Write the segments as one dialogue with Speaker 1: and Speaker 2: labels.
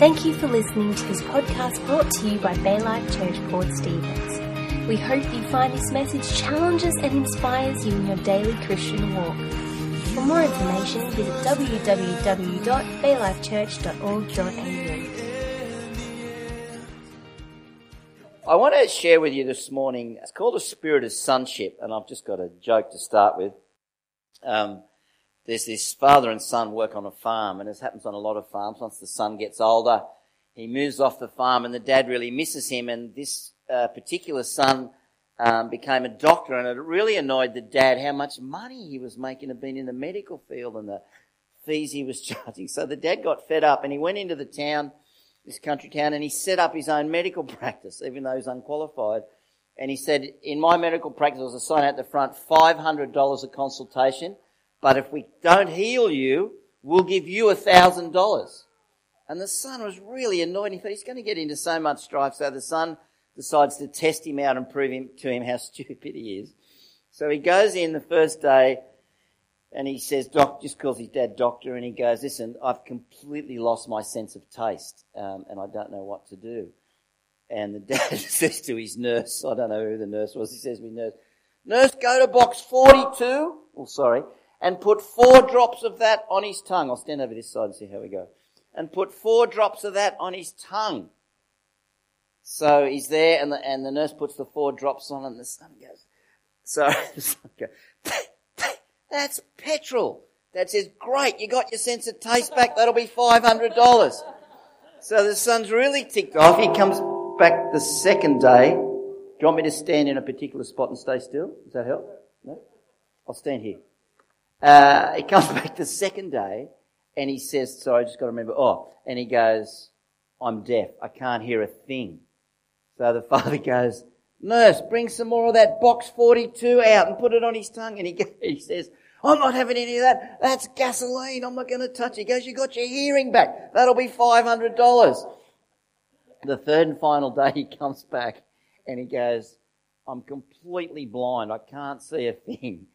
Speaker 1: Thank you for listening to this podcast brought to you by Baylife Church Port Stephens. We hope you find this message challenges and inspires you in your daily Christian walk. For more information, visit www.baylifechurch.org.au.
Speaker 2: I want to share with you this morning, it's called a spirit of sonship, and I've just got a joke to start with. Um, there's this father and son work on a farm, and this happens on a lot of farms. Once the son gets older, he moves off the farm, and the dad really misses him, and this uh, particular son um, became a doctor, and it really annoyed the dad how much money he was making of being in the medical field and the fees he was charging. So the dad got fed up, and he went into the town this country town and he set up his own medical practice, even though he's unqualified. And he said, in my medical practice, there was a sign out the front, $500 a consultation, but if we don't heal you, we'll give you a $1,000. And the son was really annoyed. He thought he's going to get into so much strife. So the son decides to test him out and prove him, to him how stupid he is. So he goes in the first day and he says, Doc, just calls his dad doctor, and he goes, listen, I've completely lost my sense of taste, um, and I don't know what to do. And the dad says to his nurse, I don't know who the nurse was, he says to his nurse, nurse, go to box 42, oh sorry, and put four drops of that on his tongue. I'll stand over this side and see how we go. And put four drops of that on his tongue. So he's there, and the, and the nurse puts the four drops on, and the son goes, so the son goes, that's petrol. That says, great, you got your sense of taste back, that'll be $500. So the son's really ticked off. He comes back the second day. Do you want me to stand in a particular spot and stay still? Does that help? No? I'll stand here. Uh, he comes back the second day and he says, sorry, I just got to remember, oh, and he goes, I'm deaf. I can't hear a thing. So the father goes, nurse, bring some more of that box 42 out and put it on his tongue. And he, he says, I'm not having any of that. That's gasoline. I'm not going to touch it. He goes, you got your hearing back. That'll be $500. The third and final day he comes back and he goes, I'm completely blind. I can't see a thing.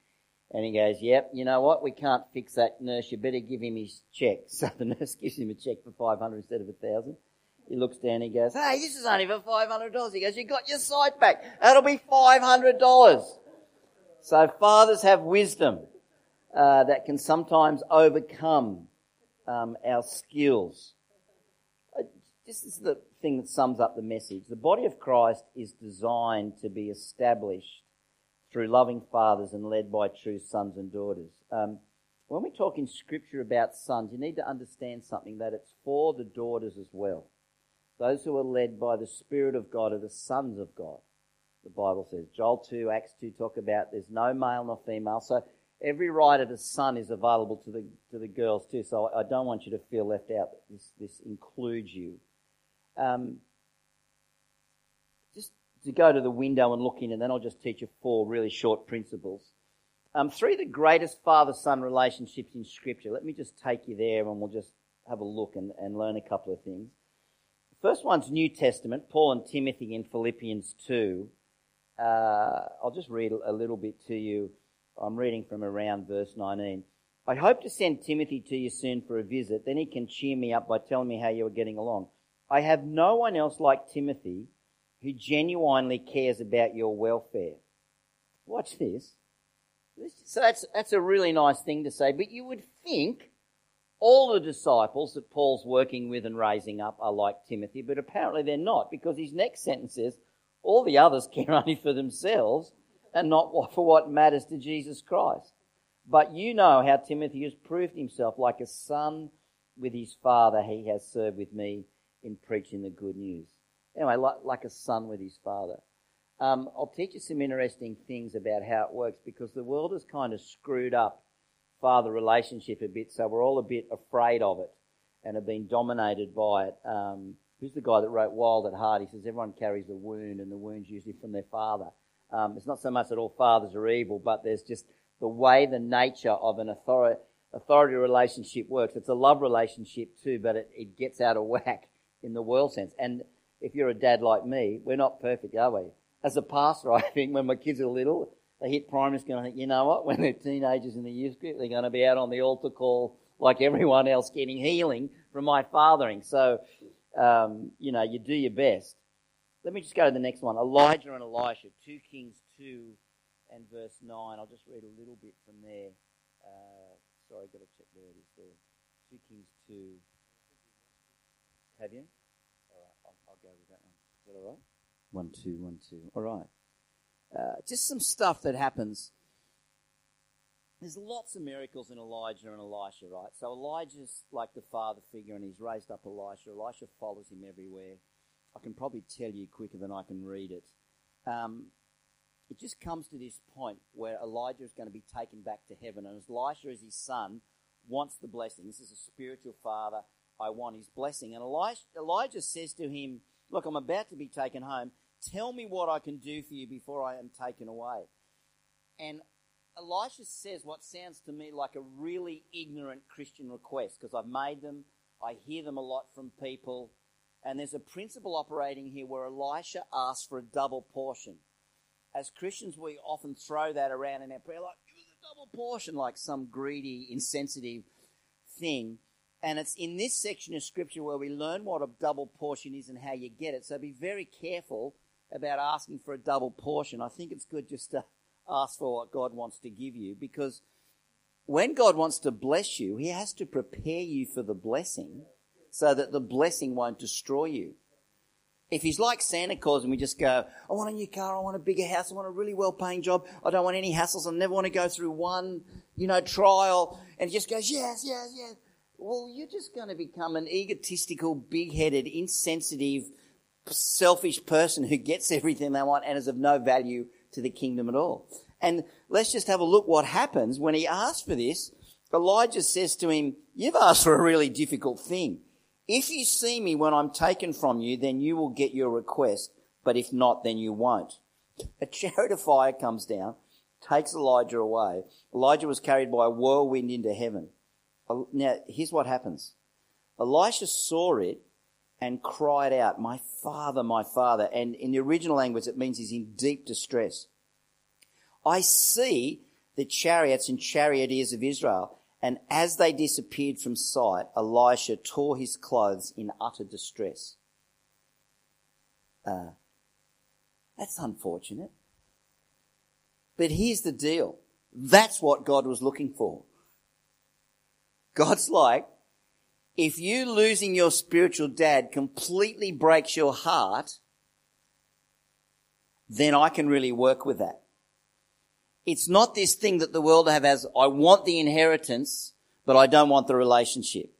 Speaker 2: And he goes, yep, you know what? We can't fix that nurse. You better give him his check. So the nurse gives him a check for 500 instead of a thousand. He looks down and he goes, hey, this is only for $500. He goes, you got your sight back. That'll be $500. So fathers have wisdom uh, that can sometimes overcome um, our skills. Uh, this is the thing that sums up the message. The body of Christ is designed to be established through loving fathers and led by true sons and daughters. Um, when we talk in Scripture about sons, you need to understand something that it's for the daughters as well. Those who are led by the Spirit of God are the sons of God. The Bible says. Joel 2, Acts 2 talk about there's no male nor female. So every right of a son is available to the, to the girls too. So I don't want you to feel left out. This, this includes you. Um, to go to the window and look in, and then I'll just teach you four really short principles. Um, three of the greatest father-son relationships in Scripture. Let me just take you there and we'll just have a look and, and learn a couple of things. First one's New Testament, Paul and Timothy in Philippians 2. Uh, I'll just read a little bit to you. I'm reading from around verse 19. I hope to send Timothy to you soon for a visit. Then he can cheer me up by telling me how you are getting along. I have no one else like Timothy who genuinely cares about your welfare. Watch this. So that's, that's a really nice thing to say, but you would think all the disciples that Paul's working with and raising up are like Timothy, but apparently they're not because his next sentence says, all the others care only for themselves and not for what matters to Jesus Christ. But you know how Timothy has proved himself like a son with his father. He has served with me in preaching the good news. Anyway, like, like a son with his father. Um, I'll teach you some interesting things about how it works because the world has kind of screwed up father relationship a bit, so we're all a bit afraid of it and have been dominated by it. Um, who's the guy that wrote Wild at Heart? He says everyone carries a wound, and the wound's usually from their father. Um, it's not so much that all fathers are evil, but there's just the way the nature of an authority, authority relationship works. It's a love relationship too, but it, it gets out of whack in the world sense. And if you're a dad like me, we're not perfect, are we? As a pastor, I think when my kids are little, they hit primary school I think, you know what, when they're teenagers in the youth group, they're going to be out on the altar call like everyone else getting healing from my fathering. So um, you know, you do your best. Let me just go to the next one. Elijah and Elisha, 2 Kings 2 and verse 9. I'll just read a little bit from there. Uh, sorry, I've got to check where it is there. 2 Kings 2. Have you? All right, I'll, I'll go with that one. Is that all right? 1 2, 1 2. All right. Uh, just some stuff that happens. There's lots of miracles in Elijah and Elisha, right? So Elijah's like the father figure and he's raised up Elisha. Elisha follows him everywhere. I can probably tell you quicker than I can read it. Um, it just comes to this point where Elijah is going to be taken back to heaven, and Elisha, as his son, wants the blessing. This is a spiritual father. I want his blessing. And Elijah, Elijah says to him, Look, I'm about to be taken home. Tell me what I can do for you before I am taken away. And Elisha says what sounds to me like a really ignorant Christian request because I've made them, I hear them a lot from people, and there's a principle operating here where Elisha asks for a double portion. As Christians, we often throw that around in our prayer like, give us a double portion, like some greedy, insensitive thing. And it's in this section of scripture where we learn what a double portion is and how you get it. So be very careful about asking for a double portion. I think it's good just to ask for what God wants to give you because when God wants to bless you, He has to prepare you for the blessing so that the blessing won't destroy you. If He's like Santa Claus and we just go, I want a new car, I want a bigger house, I want a really well paying job, I don't want any hassles, I never want to go through one, you know, trial, and He just goes, yes, yes, yes. Well, you're just going to become an egotistical, big headed, insensitive, selfish person who gets everything they want and is of no value to the kingdom at all. And let's just have a look what happens when he asks for this. Elijah says to him, You've asked for a really difficult thing. If you see me when I'm taken from you, then you will get your request, but if not, then you won't. A chariot of fire comes down, takes Elijah away. Elijah was carried by a whirlwind into heaven. Now, here's what happens. Elisha saw it and cried out, My father, my father. And in the original language, it means he's in deep distress. I see the chariots and charioteers of Israel. And as they disappeared from sight, Elisha tore his clothes in utter distress. Uh, that's unfortunate. But here's the deal. That's what God was looking for. God's like, if you losing your spiritual dad completely breaks your heart, then I can really work with that. It's not this thing that the world have as, I want the inheritance, but I don't want the relationship.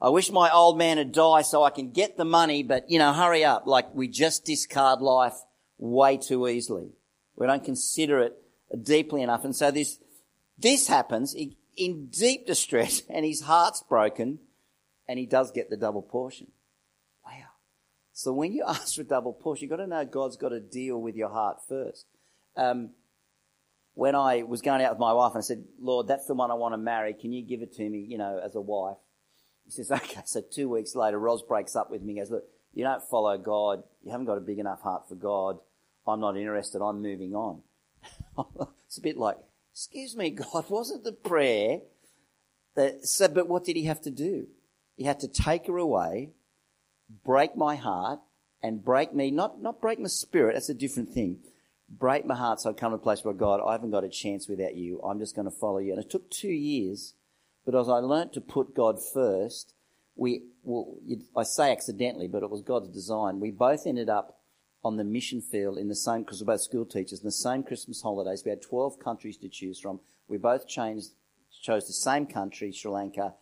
Speaker 2: I wish my old man had died so I can get the money, but you know, hurry up. Like we just discard life way too easily. We don't consider it deeply enough. And so this, this happens in deep distress and his heart's broken and he does get the double portion. Wow. So when you ask for double portion, you've got to know God's got to deal with your heart first. Um, when I was going out with my wife and I said, Lord, that's the one I want to marry. Can you give it to me, you know, as a wife? He says, okay. So two weeks later, Ros breaks up with me and goes, look, you don't follow God. You haven't got a big enough heart for God. I'm not interested. I'm moving on. it's a bit like, excuse me, God, wasn't the prayer that said, but what did he have to do? He had to take her away, break my heart, and break me, not, not break my spirit, that's a different thing. Break my heart so I come to a place where God, I haven't got a chance without you. I'm just going to follow you. And it took two years, but as I learnt to put God first, we, well, I say accidentally, but it was God's design. We both ended up on the mission field in the same, because we're both school teachers, in the same Christmas holidays. We had 12 countries to choose from. We both changed, chose the same country, Sri Lanka,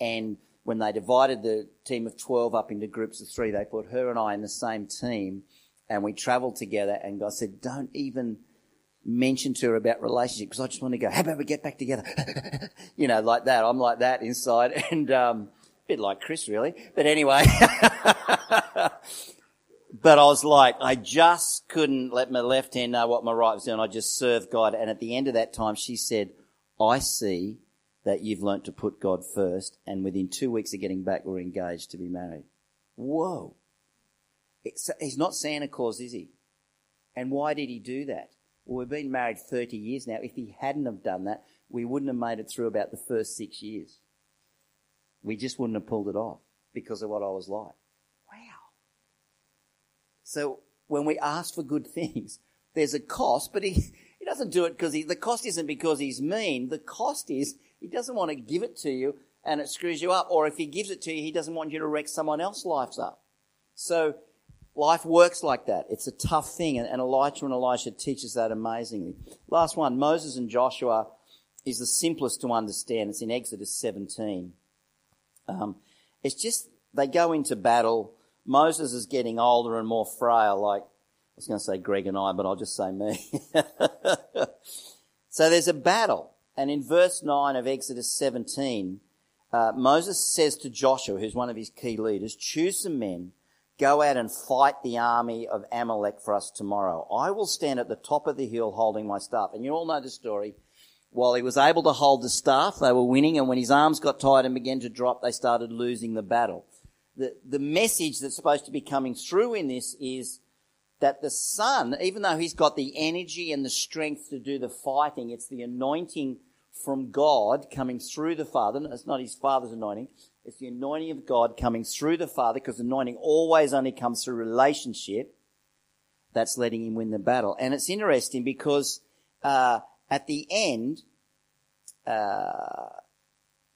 Speaker 2: and when they divided the team of 12 up into groups of three, they put her and I in the same team and we traveled together and God said, don't even mention to her about relationship because I just want to go, how about we get back together? you know, like that. I'm like that inside and, um, a bit like Chris really. But anyway, but I was like, I just couldn't let my left hand know what my right was doing. I just served God. And at the end of that time, she said, I see that you've learnt to put God first, and within two weeks of getting back, we're engaged to be married. Whoa. It's, he's not Santa Claus, is he? And why did he do that? Well, we've been married 30 years now. If he hadn't have done that, we wouldn't have made it through about the first six years. We just wouldn't have pulled it off because of what I was like. So when we ask for good things, there's a cost, but he, he doesn't do it because he, the cost isn't because he's mean. The cost is he doesn't want to give it to you and it screws you up. Or if he gives it to you, he doesn't want you to wreck someone else's lives up. So life works like that. It's a tough thing. And, and Elijah and Elisha teaches that amazingly. Last one, Moses and Joshua is the simplest to understand. It's in Exodus 17. Um, it's just, they go into battle. Moses is getting older and more frail, like, I was going to say Greg and I, but I'll just say me. so there's a battle. And in verse 9 of Exodus 17, uh, Moses says to Joshua, who's one of his key leaders, choose some men, go out and fight the army of Amalek for us tomorrow. I will stand at the top of the hill holding my staff. And you all know the story. While he was able to hold the staff, they were winning, and when his arms got tired and began to drop, they started losing the battle. The, the message that's supposed to be coming through in this is that the son, even though he's got the energy and the strength to do the fighting, it's the anointing from God coming through the Father. It's not his Father's anointing. It's the anointing of God coming through the Father because anointing always only comes through relationship. That's letting him win the battle. And it's interesting because uh, at the end, uh,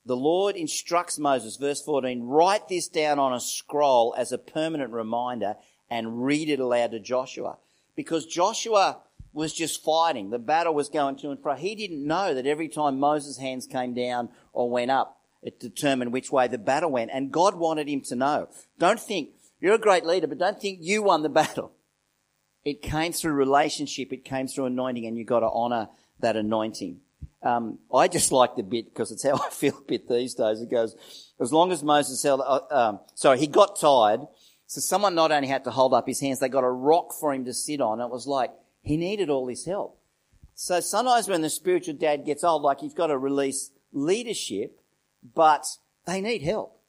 Speaker 2: the Lord instructs Moses, verse 14, write this down on a scroll as a permanent reminder and read it aloud to Joshua. Because Joshua was just fighting. The battle was going to and fro. He didn't know that every time Moses' hands came down or went up, it determined which way the battle went. And God wanted him to know. Don't think, you're a great leader, but don't think you won the battle. It came through relationship, it came through anointing, and you've got to honour that anointing. Um, I just like the bit because it's how I feel a bit these days. It goes, as long as Moses held, uh, um, sorry, he got tired. So someone not only had to hold up his hands, they got a rock for him to sit on. It was like he needed all this help. So sometimes when the spiritual dad gets old, like he's got to release leadership, but they need help.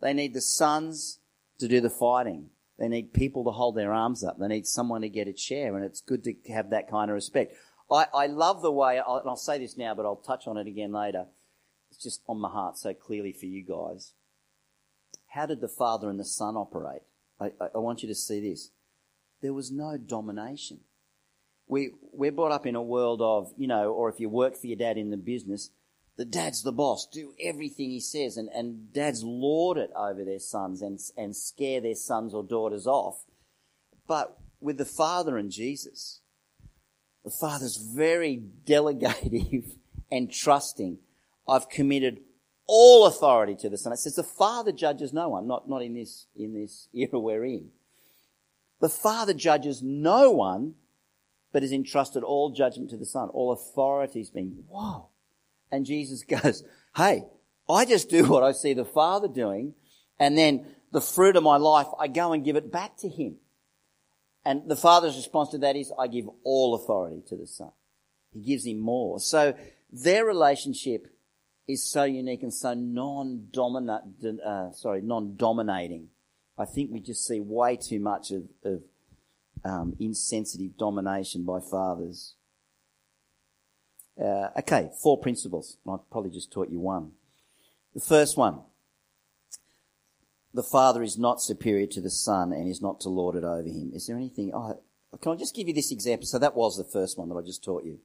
Speaker 2: They need the sons to do the fighting. They need people to hold their arms up. They need someone to get a chair, and it's good to have that kind of respect. I, I love the way, and I'll say this now, but I'll touch on it again later. It's just on my heart so clearly for you guys. How did the Father and the Son operate? I, I, I want you to see this. There was no domination. We, we're brought up in a world of, you know, or if you work for your dad in the business, the dad's the boss, do everything he says, and, and dads lord it over their sons and, and scare their sons or daughters off. But with the Father and Jesus, the Father's very delegative and trusting. I've committed all authority to the Son. It says the Father judges no one, not, not in this, in this era we're in. The Father judges no one, but has entrusted all judgment to the Son. All authority's been, whoa. And Jesus goes, hey, I just do what I see the Father doing, and then the fruit of my life, I go and give it back to Him. And the Father's response to that is, I give all authority to the Son. He gives him more. So their relationship is so unique and so non-dominant, uh, sorry, non-dominating. I think we just see way too much of, of um, insensitive domination by fathers. Uh, okay, four principles. I've probably just taught you one. The first one. The Father is not superior to the Son and is not to lord it over him. Is there anything? Oh, can I just give you this example? So that was the first one that I just taught you.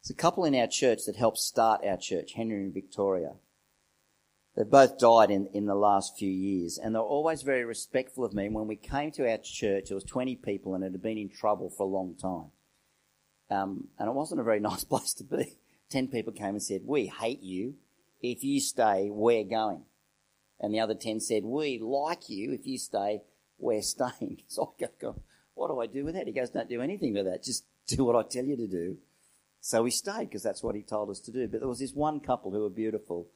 Speaker 2: There's a couple in our church that helped start our church, Henry and Victoria. They've both died in, in the last few years, and they were always very respectful of me. When we came to our church, there was 20 people, and it had been in trouble for a long time. Um, and it wasn't a very nice place to be. Ten people came and said, we hate you. If you stay, we're going. And the other ten said, we like you. If you stay, we're staying. So I go, what do I do with that? He goes, don't do anything with that. Just do what I tell you to do. So we stayed because that's what he told us to do. But there was this one couple who were beautiful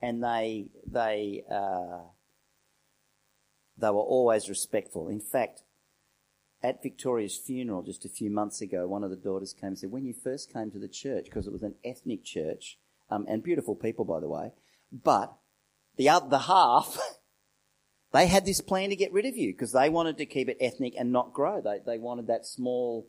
Speaker 2: and they, they, uh, they were always respectful. In fact, at Victoria's funeral just a few months ago, one of the daughters came and said, when you first came to the church, because it was an ethnic church, um, and beautiful people, by the way, but the other half, they had this plan to get rid of you because they wanted to keep it ethnic and not grow. They, they wanted that small,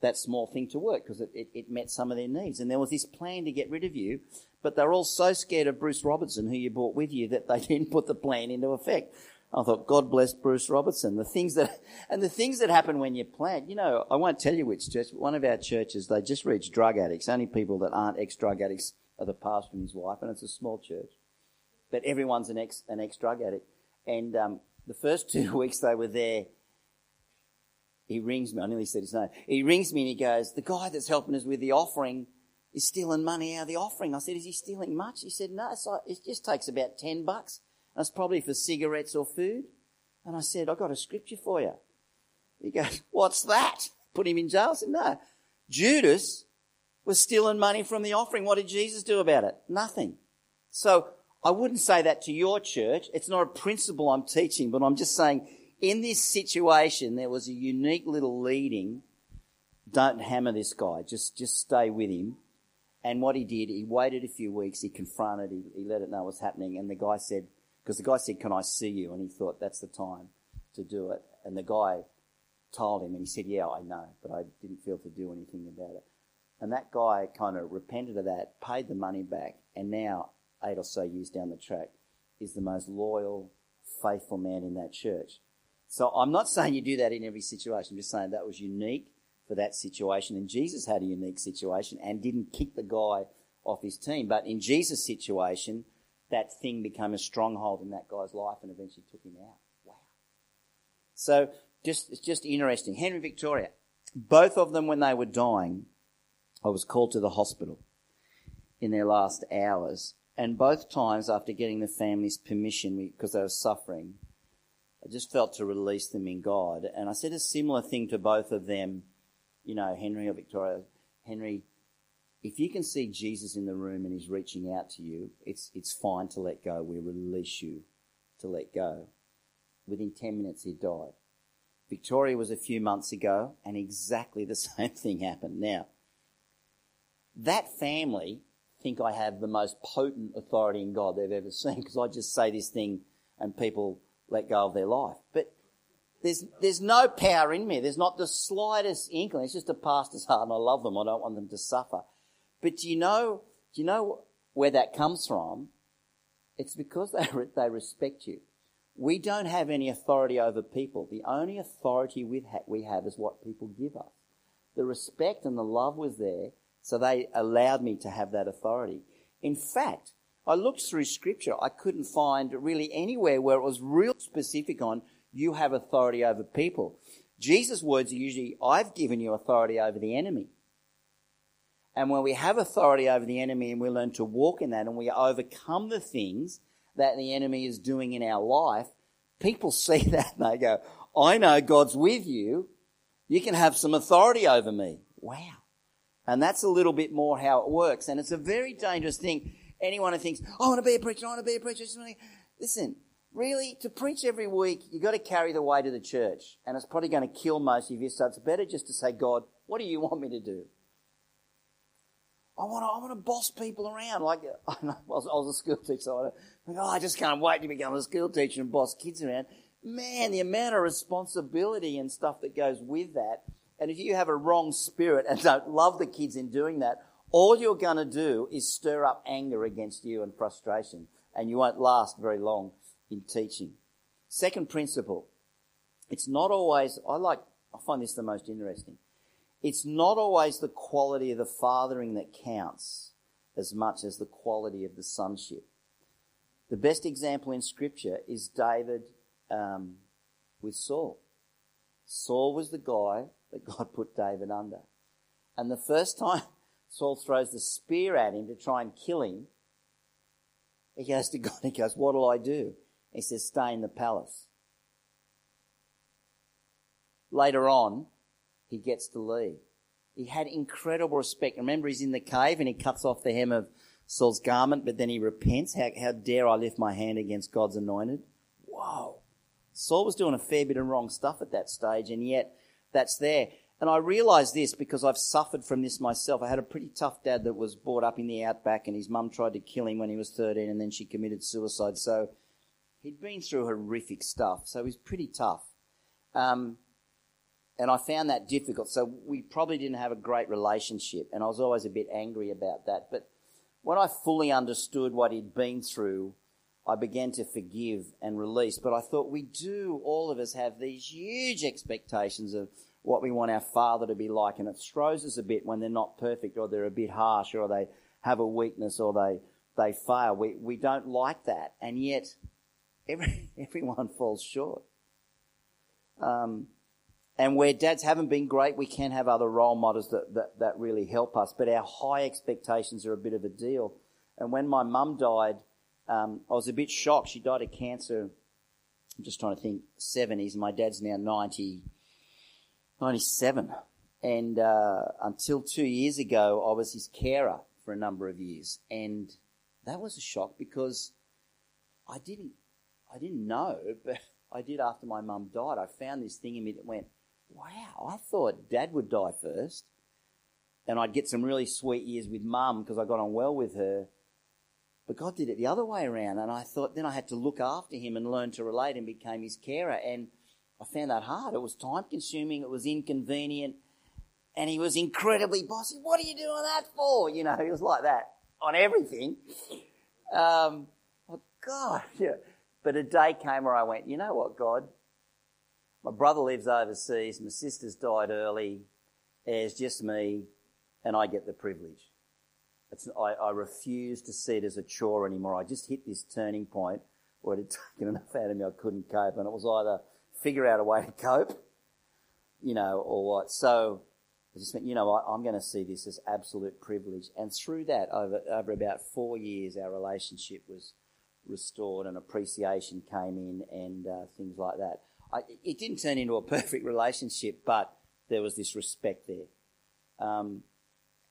Speaker 2: that small thing to work because it, it, it met some of their needs. And there was this plan to get rid of you, but they're all so scared of Bruce Robertson, who you brought with you, that they didn't put the plan into effect. I thought, God bless Bruce Robertson. The things that, and the things that happen when you plant, you know, I won't tell you which church, but one of our churches, they just reach drug addicts. Only people that aren't ex-drug addicts are the pastor and his wife, and it's a small church. But everyone's an ex, an ex-drug addict. And, um, the first two weeks they were there, he rings me, I nearly said his name. He rings me and he goes, the guy that's helping us with the offering is stealing money out of the offering. I said, is he stealing much? He said, no, like, it just takes about 10 bucks. That's probably for cigarettes or food. And I said, I got a scripture for you. He goes, what's that? Put him in jail? I said, no. Judas was stealing money from the offering. What did Jesus do about it? Nothing. So I wouldn't say that to your church. It's not a principle I'm teaching, but I'm just saying in this situation, there was a unique little leading. Don't hammer this guy. Just, just stay with him. And what he did, he waited a few weeks. He confronted, he, he let it know what's happening. And the guy said, because the guy said, Can I see you? And he thought, That's the time to do it. And the guy told him, and he said, Yeah, I know, but I didn't feel to do anything about it. And that guy kind of repented of that, paid the money back, and now, eight or so years down the track, is the most loyal, faithful man in that church. So I'm not saying you do that in every situation. I'm just saying that was unique for that situation. And Jesus had a unique situation and didn't kick the guy off his team. But in Jesus' situation, that thing became a stronghold in that guy's life and eventually took him out. Wow. So just, it's just interesting. Henry Victoria, both of them when they were dying, I was called to the hospital in their last hours. And both times after getting the family's permission because they were suffering, I just felt to release them in God. And I said a similar thing to both of them, you know, Henry or Victoria. Henry, if you can see Jesus in the room and he's reaching out to you, it's, it's fine to let go. We release you to let go. Within 10 minutes, he died. Victoria was a few months ago, and exactly the same thing happened. Now, that family think I have the most potent authority in God they've ever seen because I just say this thing and people let go of their life. But there's, there's no power in me. There's not the slightest inkling. It's just a pastor's heart and I love them. I don't want them to suffer. But do you know, do you know where that comes from? It's because they, they respect you. We don't have any authority over people. The only authority we have is what people give us. The respect and the love was there, so they allowed me to have that authority. In fact, I looked through scripture. I couldn't find really anywhere where it was real specific on you have authority over people. Jesus' words are usually, I've given you authority over the enemy. And when we have authority over the enemy and we learn to walk in that and we overcome the things that the enemy is doing in our life, people see that and they go, I know God's with you. You can have some authority over me. Wow. And that's a little bit more how it works. And it's a very dangerous thing. Anyone who thinks, I want to be a preacher, I want to be a preacher. Listen, really, to preach every week, you've got to carry the weight of the church. And it's probably going to kill most of you. So it's better just to say, God, what do you want me to do? I want to, I want to boss people around. Like, I, was, I was a school teacher, so I, oh, I just can't wait to become a school teacher and boss kids around. Man, the amount of responsibility and stuff that goes with that. And if you have a wrong spirit and don't love the kids in doing that, all you're going to do is stir up anger against you and frustration, and you won't last very long in teaching. Second principle. It's not always, I like, I find this the most interesting it's not always the quality of the fathering that counts as much as the quality of the sonship. The best example in Scripture is David um, with Saul. Saul was the guy that God put David under. And the first time Saul throws the spear at him to try and kill him, he goes to God, he goes, What'll I do? He says, Stay in the palace. Later on, he gets to leave. He had incredible respect. Remember, he's in the cave and he cuts off the hem of Saul's garment, but then he repents. How, how dare I lift my hand against God's anointed? Whoa. Saul was doing a fair bit of wrong stuff at that stage, and yet that's there. And I realize this because I've suffered from this myself. I had a pretty tough dad that was brought up in the outback, and his mum tried to kill him when he was 13, and then she committed suicide. So he'd been through horrific stuff. So he's pretty tough. Um, and I found that difficult. So we probably didn't have a great relationship, and I was always a bit angry about that. But when I fully understood what he'd been through, I began to forgive and release. But I thought we do, all of us have these huge expectations of what we want our father to be like, and it throws us a bit when they're not perfect, or they're a bit harsh, or they have a weakness, or they they fail. We we don't like that, and yet every, everyone falls short. Um, and where dads haven't been great, we can have other role models that, that, that really help us. But our high expectations are a bit of a deal. And when my mum died, um, I was a bit shocked. She died of cancer, I'm just trying to think, 70s. My dad's now 90, 97. And uh, until two years ago, I was his carer for a number of years. And that was a shock because I didn't, I didn't know, but I did after my mum died. I found this thing in me that went, wow, I thought dad would die first. And I'd get some really sweet years with mum because I got on well with her. But God did it the other way around. And I thought then I had to look after him and learn to relate and became his carer. And I found that hard. It was time consuming. It was inconvenient. And he was incredibly bossy. What are you doing that for? You know, he was like that on everything. Um, oh God, yeah. But a day came where I went, you know what, God? My brother lives overseas. My sister's died early. There's just me, and I get the privilege. I, I, refuse to see it as a chore anymore. I just hit this turning point where it had taken enough out of me I couldn't cope, and it was either figure out a way to cope, you know, or what. So I just went, you know what, I'm going to see this as absolute privilege. And through that, over, over about four years, our relationship was restored and appreciation came in and uh, things like that. I, it didn't turn into a perfect relationship, but there was this respect there. Um,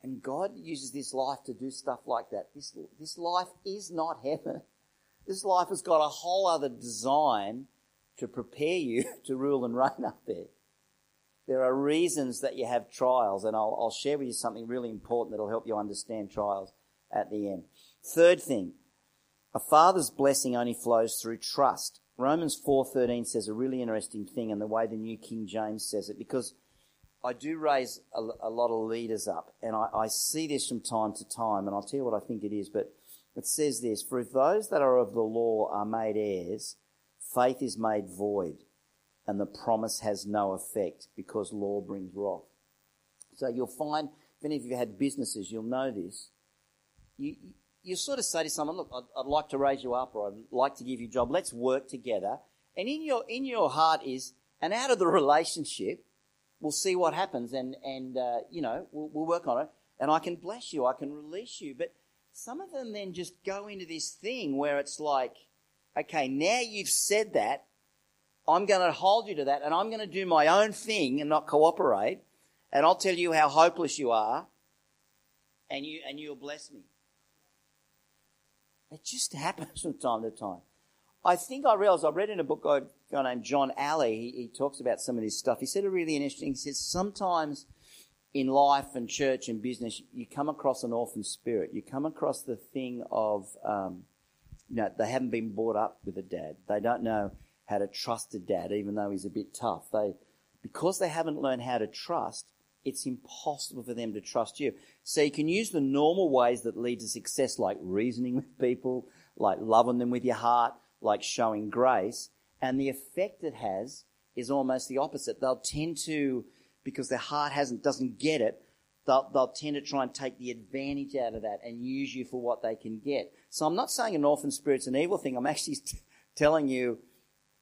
Speaker 2: and God uses this life to do stuff like that. This, this life is not heaven. This life has got a whole other design to prepare you to rule and reign up there. There are reasons that you have trials, and I'll, I'll share with you something really important that'll help you understand trials at the end. Third thing, a father's blessing only flows through trust. Romans 4:13 says a really interesting thing and the way the New King James says it because I do raise a, a lot of leaders up and I, I, see this from time to time and I'll tell you what I think it is but it says this for if those that are of the law are made heirs faith is made void and the promise has no effect because law brings wrath so you'll find if any of you had businesses you'll know this you, you sort of say to someone, look, I'd, I'd, like to raise you up or I'd like to give you a job. Let's work together. And in your, in your heart is, and out of the relationship, we'll see what happens and, and, uh, you know, we'll, we'll work on it. And I can bless you. I can release you. But some of them then just go into this thing where it's like, okay, now you've said that. I'm going to hold you to that and I'm going to do my own thing and not cooperate. And I'll tell you how hopeless you are and you, and you'll bless me. It just happens from time to time. I think I realized, I read in a book guy named John Alley, he, he talks about some of this stuff. He said a really interesting, he says, sometimes in life and church and business, you come across an orphan spirit. You come across the thing of, um, you know, they haven't been brought up with a dad. They don't know how to trust a dad, even though he's a bit tough. They, because they haven't learned how to trust, it's impossible for them to trust you. So you can use the normal ways that lead to success, like reasoning with people, like loving them with your heart, like showing grace. And the effect it has is almost the opposite. They'll tend to, because their heart hasn't, doesn't get it, they'll, they'll tend to try and take the advantage out of that and use you for what they can get. So I'm not saying an orphan spirit's an evil thing. I'm actually t- telling you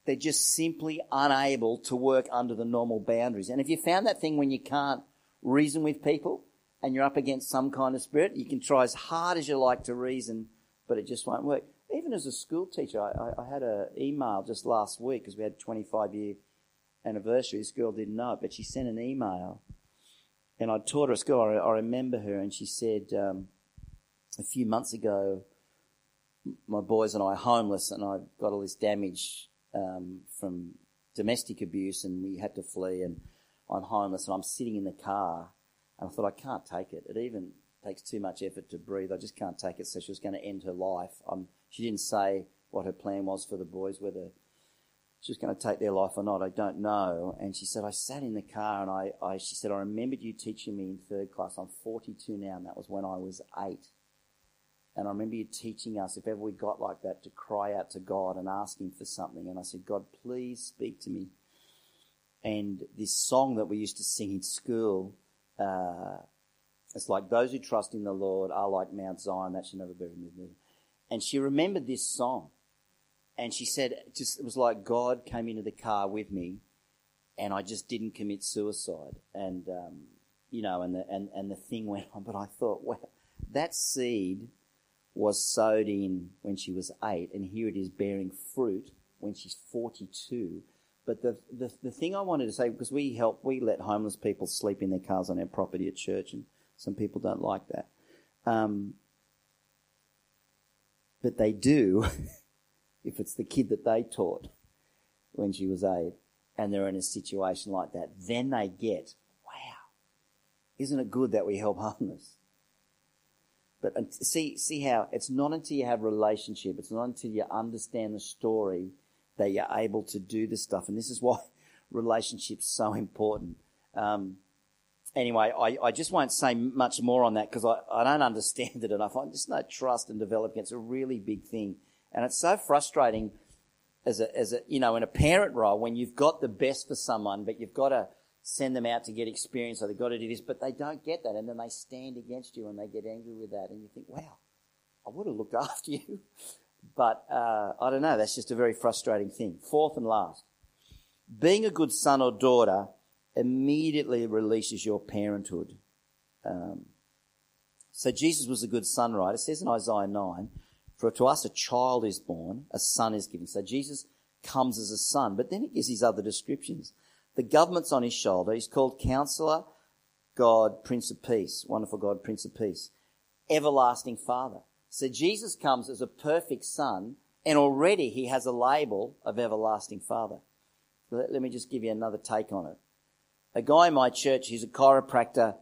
Speaker 2: they're just simply unable to work under the normal boundaries. And if you found that thing when you can't reason with people and you're up against some kind of spirit, you can try as hard as you like to reason, but it just won't work. Even as a school teacher, I, I had an email just last week because we had 25 year anniversary. This girl didn't know it, but she sent an email. And I taught her at school. I, I remember her, and she said um, a few months ago, my boys and I are homeless, and I got all this damage um, from domestic abuse, and we had to flee. And I'm homeless, and I'm sitting in the car, and I thought I can't take it. It even takes too much effort to breathe. I just can't take it. So she was going to end her life. Um, she didn't say what her plan was for the boys, whether she was going to take their life or not. I don't know. And she said, I sat in the car and I, I, she said, I remembered you teaching me in third class. I'm 42 now, and that was when I was eight. And I remember you teaching us, if ever we got like that, to cry out to God and ask Him for something. And I said, God, please speak to me. And this song that we used to sing in school, uh, it's like those who trust in the Lord are like Mount Zion. That should never be removed. And she remembered this song. And she said, just, it was like God came into the car with me and I just didn't commit suicide. And, um, you know, and the, and, and the thing went on. But I thought, well, that seed was sowed in when she was eight, and here it is bearing fruit when she's 42. But the, the, the thing I wanted to say, because we help, we let homeless people sleep in their cars on our property at church, and some people don't like that. Um, but they do if it's the kid that they taught when she was eight and they're in a situation like that. Then they get, wow, isn't it good that we help homeless? But see, see how it's not until you have relationship, it's not until you understand the story that you're able to do this stuff. And this is why relationships so important. Um, anyway, I, I just won't say much more on that because I, I don't understand it enough. I just know trust and developing. It's a really big thing. And it's so frustrating as a, as a, you know, in a parent role when you've got the best for someone, but you've got to send them out to get experience or they've got to do this, but they don't get that. And then they stand against you and they get angry with that. And you think, wow, I would have looked after you. But uh, I don't know. That's just a very frustrating thing. Fourth and last, being a good son or daughter immediately releases your parenthood. Um, so Jesus was a good son, right? It says in Isaiah 9, for to us a child is born, a son is given. So Jesus comes as a son, but then he gives these other descriptions. The government's on his shoulder. He's called Counselor, God, Prince of Peace, wonderful God, Prince of Peace, everlasting Father. So Jesus comes as a perfect son, and already he has a label of everlasting Father. Let, let me just give you another take on it. A guy in my church, he's a chiropractor.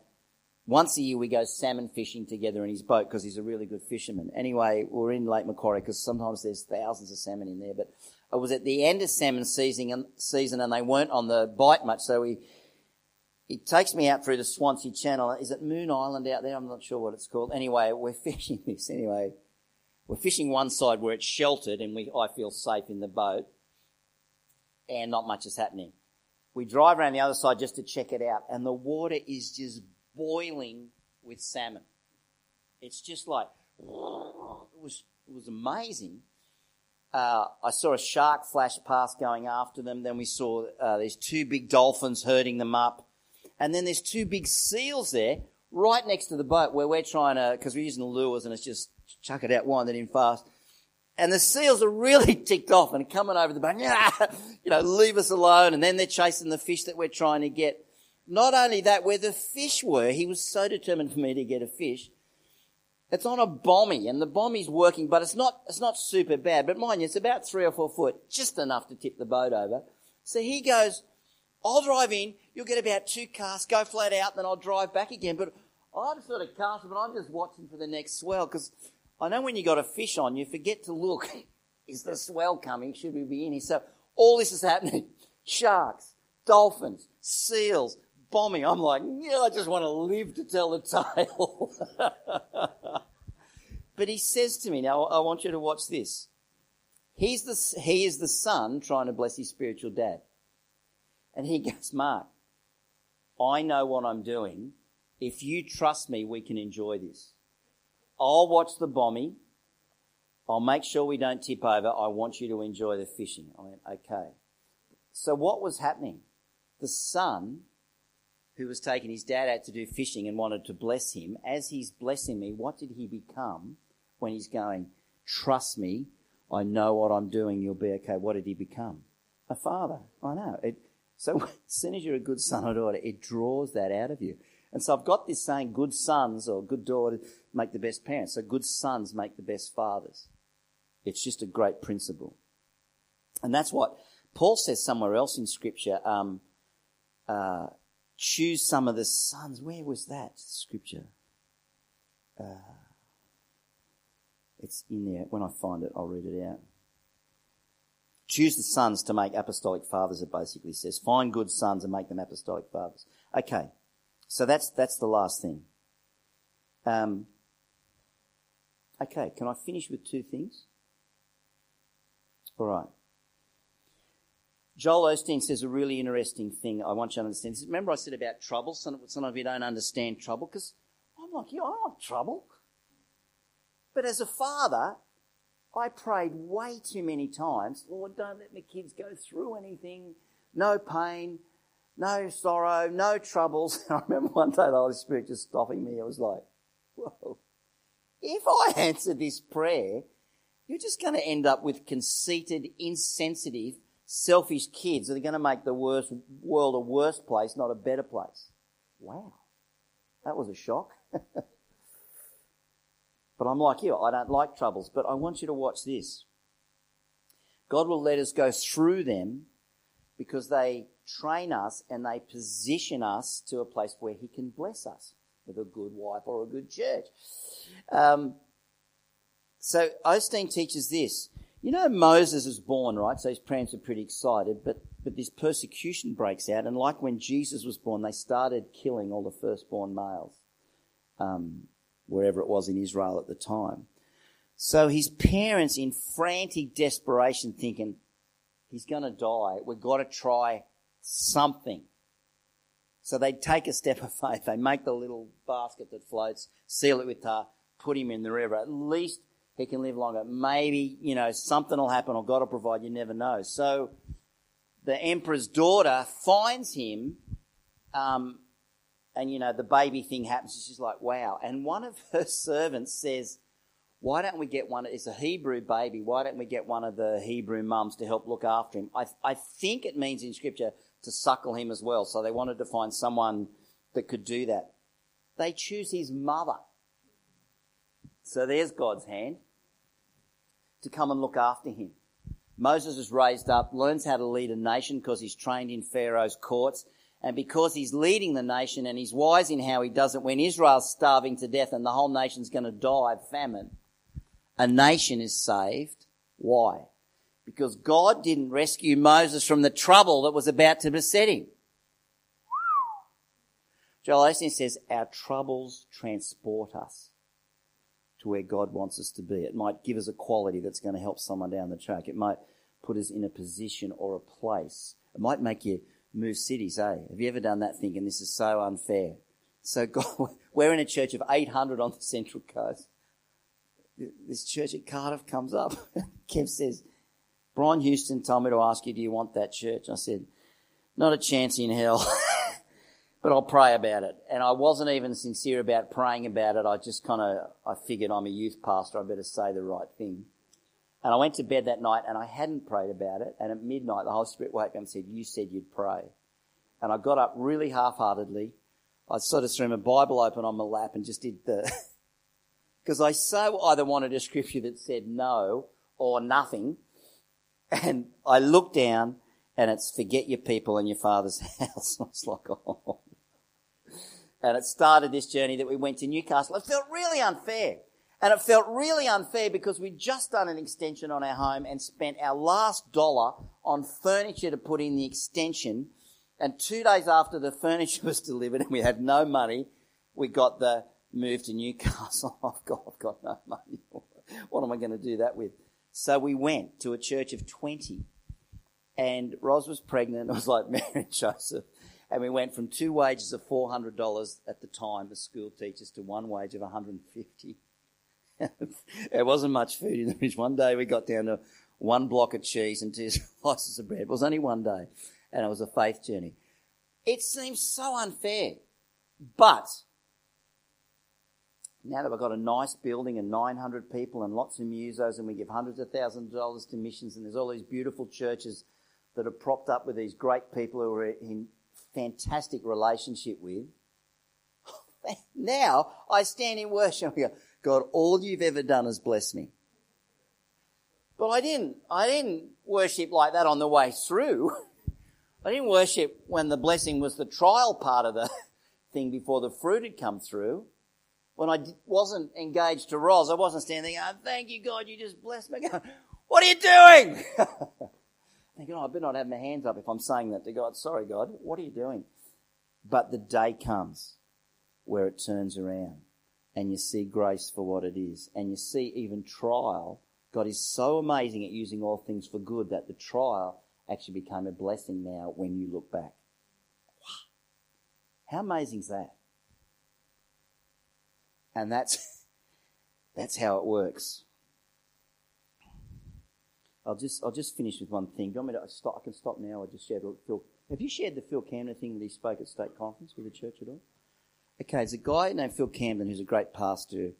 Speaker 2: Once a year we go salmon fishing together in his boat because he's a really good fisherman. Anyway, we're in Lake Macquarie because sometimes there's thousands of salmon in there, but it was at the end of salmon season and, season and they weren't on the bite much, so he, he takes me out through the Swansea Channel. Is it Moon Island out there? I'm not sure what it's called. Anyway, we're fishing this. Anyway, we're fishing one side where it's sheltered and we, I feel safe in the boat and not much is happening. We drive around the other side just to check it out and the water is just boiling with salmon. It's just like, it was, it was amazing. Uh, I saw a shark flash past going after them. Then we saw uh, these two big dolphins herding them up. And then there's two big seals there right next to the boat where we're trying to, because we're using the lures and it's just chuck it out, wind it in fast. And the seals are really ticked off and coming over the boat, you know, leave us alone. And then they're chasing the fish that we're trying to get. Not only that, where the fish were, he was so determined for me to get a fish. It's on a bommy and the bommy's working, but it's not, it's not super bad. But mind you, it's about three or four foot, just enough to tip the boat over. So he goes, I'll drive in, you'll get about two casts, go flat out, then I'll drive back again. But I'm sort of casting, but I'm just watching for the next swell because I know when you've got a fish on, you forget to look. Is the swell coming? Should we be in here? So all this is happening. Sharks, dolphins, seals, bombing. I'm like, yeah, I just want to live to tell the tale. but he says to me, now I want you to watch this. He's the, he is the son trying to bless his spiritual dad. And he goes, Mark, I know what I'm doing. If you trust me, we can enjoy this. I'll watch the bombing. I'll make sure we don't tip over. I want you to enjoy the fishing. I went, okay. So what was happening? The son who was taking his dad out to do fishing and wanted to bless him, as he's blessing me, what did he become when he's going, trust me, I know what I'm doing, you'll be okay. What did he become? A father. I know. It, so as soon as you're a good son or daughter, it draws that out of you. And so I've got this saying, good sons or good daughters make the best parents. So good sons make the best fathers. It's just a great principle. And that's what Paul says somewhere else in scripture. Um, uh, choose some of the sons. Where was that scripture? Uh, it's in there. When I find it, I'll read it out. Choose the sons to make apostolic fathers, it basically says. Find good sons and make them apostolic fathers. Okay. So that's, that's the last thing. Um, Okay, can I finish with two things? All right. Joel Osteen says a really interesting thing I want you to understand. Remember I said about trouble? Some, some of you don't understand trouble because I'm like, you, I want trouble. But as a father, I prayed way too many times, Lord, don't let my kids go through anything. No pain, no sorrow, no troubles. I remember one day the Holy Spirit just stopping me. It was like, whoa. If I answer this prayer, you're just going to end up with conceited, insensitive, selfish kids that are going to make the worst world a worse place, not a better place. Wow. That was a shock. but I'm like you. I don't like troubles, but I want you to watch this. God will let us go through them because they train us and they position us to a place where He can bless us with a good wife or a good church. Um, so Osteen teaches this. You know, Moses is born, right? So his parents are pretty excited, but, but this persecution breaks out. And like when Jesus was born, they started killing all the firstborn males, um, wherever it was in Israel at the time. So his parents, in frantic desperation, thinking, he's going to die. We've got to try something. So they take a step of faith. They make the little basket that floats, seal it with tar, put him in the river. At least he can live longer. Maybe, you know, something will happen or God will provide. You never know. So the emperor's daughter finds him, um, and, you know, the baby thing happens. She's like, wow. And one of her servants says, why don't we get one? It's a Hebrew baby. Why don't we get one of the Hebrew mums to help look after him? I, I think it means in scripture to suckle him as well. So they wanted to find someone that could do that. They choose his mother. So there's God's hand to come and look after him. Moses is raised up, learns how to lead a nation because he's trained in Pharaoh's courts. And because he's leading the nation and he's wise in how he does it, when Israel's starving to death and the whole nation's going to die of famine, a nation is saved. Why? Because God didn't rescue Moses from the trouble that was about to beset him. Joel Osteen says, our troubles transport us to where God wants us to be. It might give us a quality that's going to help someone down the track. It might put us in a position or a place. It might make you move cities, eh? Have you ever done that thinking this is so unfair? So God, we're in a church of 800 on the Central Coast. This church at Cardiff comes up. Kev says, Brian Houston told me to ask you, do you want that church? I said, not a chance in hell. but I'll pray about it. And I wasn't even sincere about praying about it. I just kind of, I figured I'm a youth pastor. I better say the right thing. And I went to bed that night and I hadn't prayed about it. And at midnight, the Holy Spirit woke up and said, you said you'd pray. And I got up really half-heartedly. I sort of threw my Bible open on my lap and just did the, because I so either wanted a scripture that said no or nothing. And I look down and it's forget your people and your father's house. I was like, oh, and it started this journey that we went to Newcastle. It felt really unfair. And it felt really unfair because we'd just done an extension on our home and spent our last dollar on furniture to put in the extension. And two days after the furniture was delivered and we had no money, we got the move to Newcastle. I've got, I've got no money. what am I going to do that with? So we went to a church of 20 and Ros was pregnant. It was like Mary and Joseph and we went from two wages of $400 at the time as school teachers to one wage of 150 There wasn't much food in the fridge. One day we got down to one block of cheese and two slices of bread. It was only one day, and it was a faith journey. It seems so unfair, but now that we've got a nice building and 900 people and lots of musos and we give hundreds of thousands of dollars to missions and there's all these beautiful churches that are propped up with these great people who are in fantastic relationship with. Now I stand in worship and go, God, all you've ever done is bless me. But I didn't, I didn't worship like that on the way through. I didn't worship when the blessing was the trial part of the thing before the fruit had come through. When I wasn't engaged to Ros, I wasn't standing there, thank you God, you just blessed me. what are you doing? thinking, oh, I better not have my hands up if I'm saying that to God. Sorry, God, what are you doing? But the day comes where it turns around. and you see grace for what it is, and you see even trial. God is so amazing at using all things for good that the trial actually became a blessing now when you look back. How amazing is that? And that's that's how it works. I'll just I'll just finish with one thing. Do you want me to stop? I can stop now. I just shared Phil. Have you shared the Phil Camden thing that he spoke at state conference with the church at all? Okay, there's a guy named Phil Camden who's a great pastor,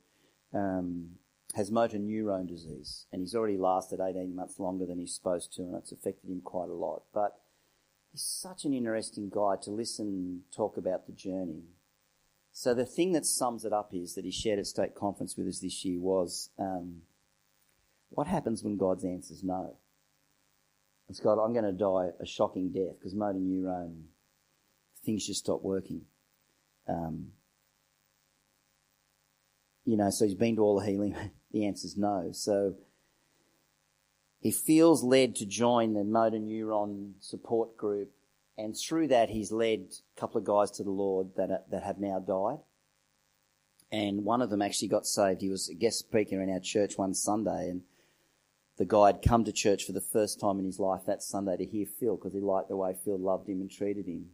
Speaker 2: um, has motor neurone disease, and he's already lasted 18 months longer than he's supposed to, and it's affected him quite a lot. But he's such an interesting guy to listen talk about the journey. So the thing that sums it up is that he shared at state conference with us this year was um, what happens when God's answers no. It's God, I'm going to die a shocking death because motor neuron, things just stop working. Um, you know, so he's been to all the healing. the answer is no. So he feels led to join the motor neuron support group, and through that, he's led a couple of guys to the Lord that that have now died. And one of them actually got saved. He was a guest speaker in our church one Sunday, and the guy had come to church for the first time in his life that Sunday to hear Phil because he liked the way Phil loved him and treated him.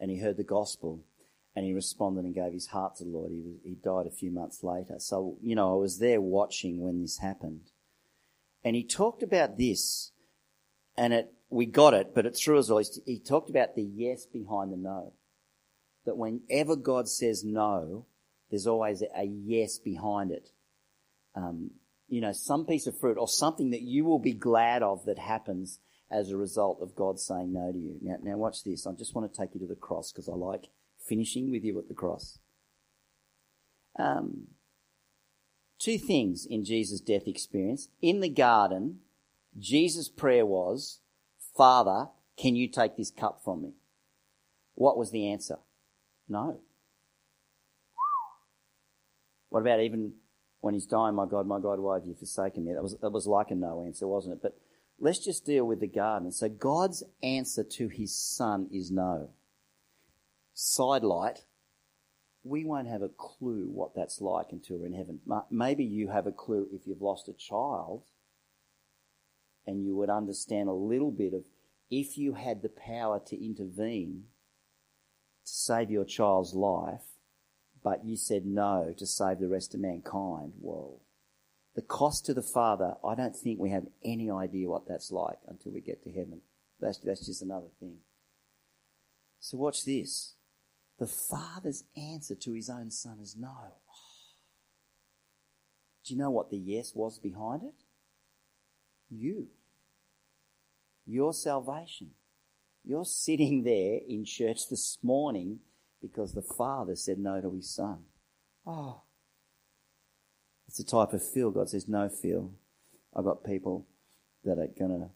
Speaker 2: And he heard the gospel and he responded and gave his heart to the Lord. He, was, he died a few months later. So, you know, I was there watching when this happened. And he talked about this, and it, we got it, but it threw us all. He talked about the yes behind the no. That whenever God says no, there's always a yes behind it. Um, you know, some piece of fruit or something that you will be glad of that happens as a result of God saying no to you. Now, now watch this. I just want to take you to the cross because I like finishing with you at the cross. Um, two things in Jesus' death experience. In the garden, Jesus' prayer was, Father, can you take this cup from me? What was the answer? No. What about even when he's dying, my God, my God, why have you forsaken me? That was, that was like a no answer, wasn't it? But let's just deal with the garden. So God's answer to his son is no sidelight, we won't have a clue what that's like until we're in heaven. Maybe you have a clue if you've lost a child and you would understand a little bit of if you had the power to intervene to save your child's life, but you said no to save the rest of mankind. Whoa. The cost to the Father, I don't think we have any idea what that's like until we get to heaven. That's, that's just another thing. So watch this. The Father's answer to his own Son is no. Do you know what the yes was behind it? You. Your salvation. You're sitting there in church this morning because the Father said no to his Son. Oh. It's a type of Phil. God says, no Phil. I've got people that are going to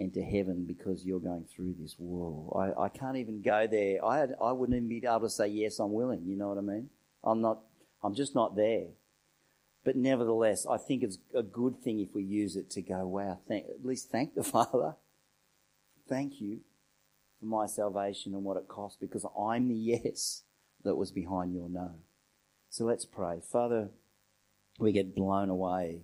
Speaker 2: enter heaven because you're going through this. Whoa, I, I can't even go there. I, had, I wouldn't even be able to say, yes, I'm willing. You know what I mean? I'm not, I'm just not there. But nevertheless, I think it's a good thing if we use it to go, wow, thank, at least thank the Father. Thank you for my salvation and what it cost because I'm the yes that was behind your no. So let's pray. Father, we get blown away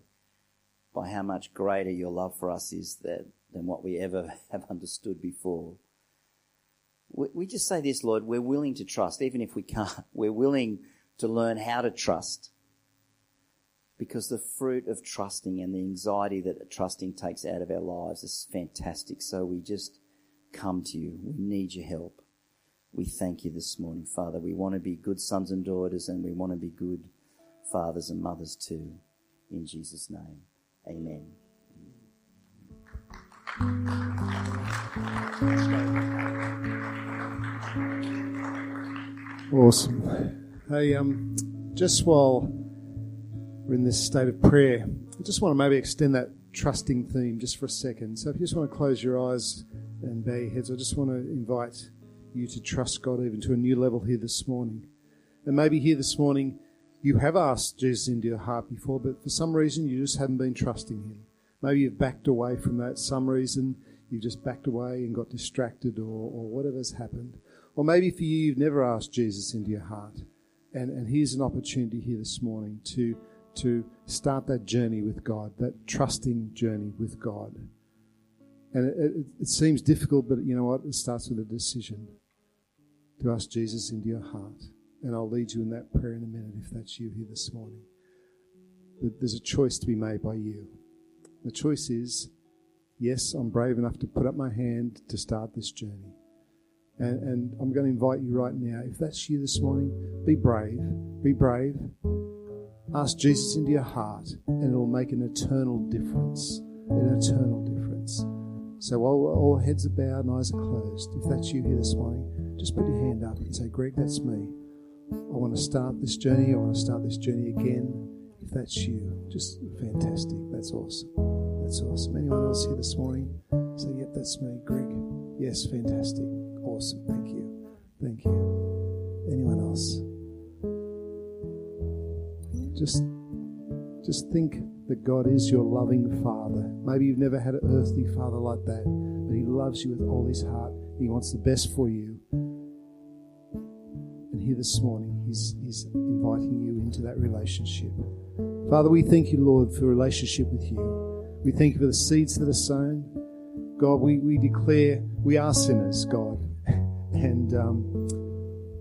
Speaker 2: by how much greater your love for us is that than what we ever have understood before. We just say this, Lord, we're willing to trust, even if we can't. We're willing to learn how to trust. Because the fruit of trusting and the anxiety that trusting takes out of our lives is fantastic. So we just come to you. We need your help. We thank you this morning, Father. We want to be good sons and daughters and we want to be good fathers and mothers too. In Jesus' name, amen.
Speaker 3: Awesome. Hey, um, just while we're in this state of prayer, I just want to maybe extend that trusting theme just for a second. So if you just want to close your eyes and bow your heads, I just want to invite you to trust God even to a new level here this morning. And maybe here this morning, you have asked Jesus into your heart before, but for some reason you just haven't been trusting Him. Maybe you've backed away from that. Some reason you've just backed away and got distracted or, or whatever's happened. Or maybe for you, you've never asked Jesus into your heart. And, and here's an opportunity here this morning to, to start that journey with God, that trusting journey with God. And it, it, it seems difficult, but you know what? It starts with a decision to ask Jesus into your heart. And I'll lead you in that prayer in a minute if that's you here this morning. But there's a choice to be made by you. The choice is yes, I'm brave enough to put up my hand to start this journey. And, and I'm going to invite you right now, if that's you this morning, be brave. Be brave. Ask Jesus into your heart, and it will make an eternal difference. An eternal difference. So while all heads are bowed and eyes are closed, if that's you here this morning, just put your hand up and say, Greg, that's me. I want to start this journey. I want to start this journey again. If that's you, just fantastic. That's awesome. That's awesome. Anyone else here this morning? Say, yep, that's me, Greg. Yes, fantastic. Awesome. Thank you. Thank you. Anyone else? Just just think that God is your loving Father. Maybe you've never had an earthly father like that, but He loves you with all His heart. He wants the best for you. And here this morning, He's, he's inviting you into that relationship. Father, we thank you, Lord, for relationship with you. We thank you for the seeds that are sown. God, we, we declare we are sinners, God. And um,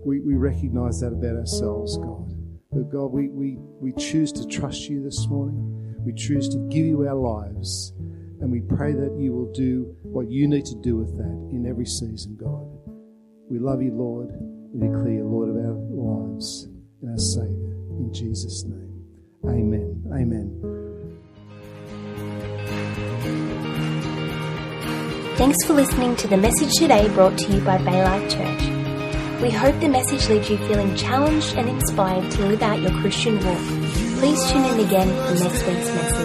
Speaker 3: we, we recognize that about ourselves, God. But God, we, we, we choose to trust you this morning. We choose to give you our lives. And we pray that you will do what you need to do with that in every season, God. We love you, Lord. We declare you Lord of our lives and our Savior. In Jesus' name. Amen. Amen.
Speaker 1: Thanks for listening to the message today brought to you by Baylife Church. We hope the message leaves you feeling challenged and inspired to live out your Christian walk. Please tune in again for next week's message.